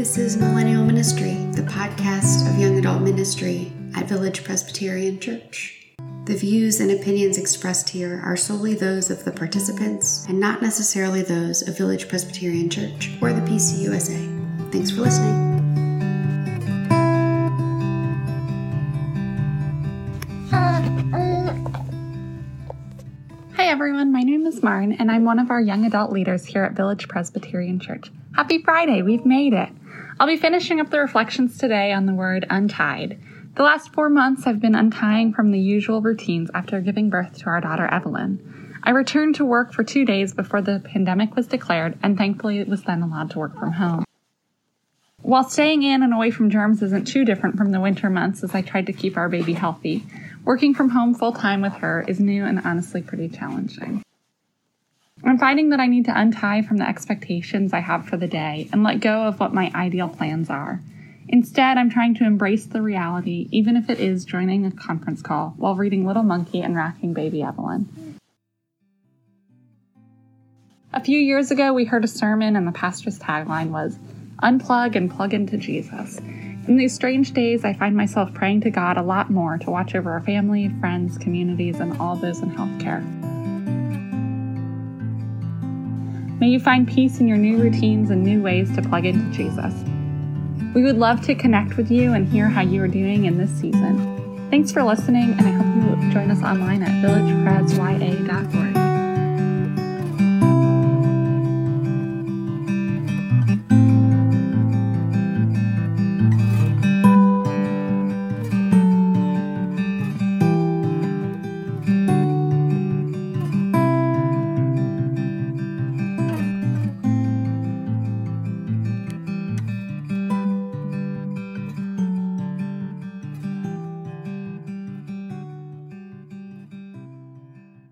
This is Millennial Ministry, the podcast of young adult ministry at Village Presbyterian Church. The views and opinions expressed here are solely those of the participants and not necessarily those of Village Presbyterian Church or the PCUSA. Thanks for listening. Everyone, my name is Maren and I'm one of our young adult leaders here at Village Presbyterian Church. Happy Friday, we've made it. I'll be finishing up the reflections today on the word untied. The last four months I've been untying from the usual routines after giving birth to our daughter Evelyn. I returned to work for two days before the pandemic was declared and thankfully was then allowed to work from home. While staying in and away from germs isn't too different from the winter months as I tried to keep our baby healthy, working from home full time with her is new and honestly pretty challenging. I'm finding that I need to untie from the expectations I have for the day and let go of what my ideal plans are. Instead, I'm trying to embrace the reality, even if it is joining a conference call while reading Little Monkey and rocking baby Evelyn. A few years ago, we heard a sermon, and the pastor's tagline was Unplug and plug into Jesus. In these strange days, I find myself praying to God a lot more to watch over our family, friends, communities, and all those in healthcare. May you find peace in your new routines and new ways to plug into Jesus. We would love to connect with you and hear how you are doing in this season. Thanks for listening, and I hope you join us online at villagepresya.org.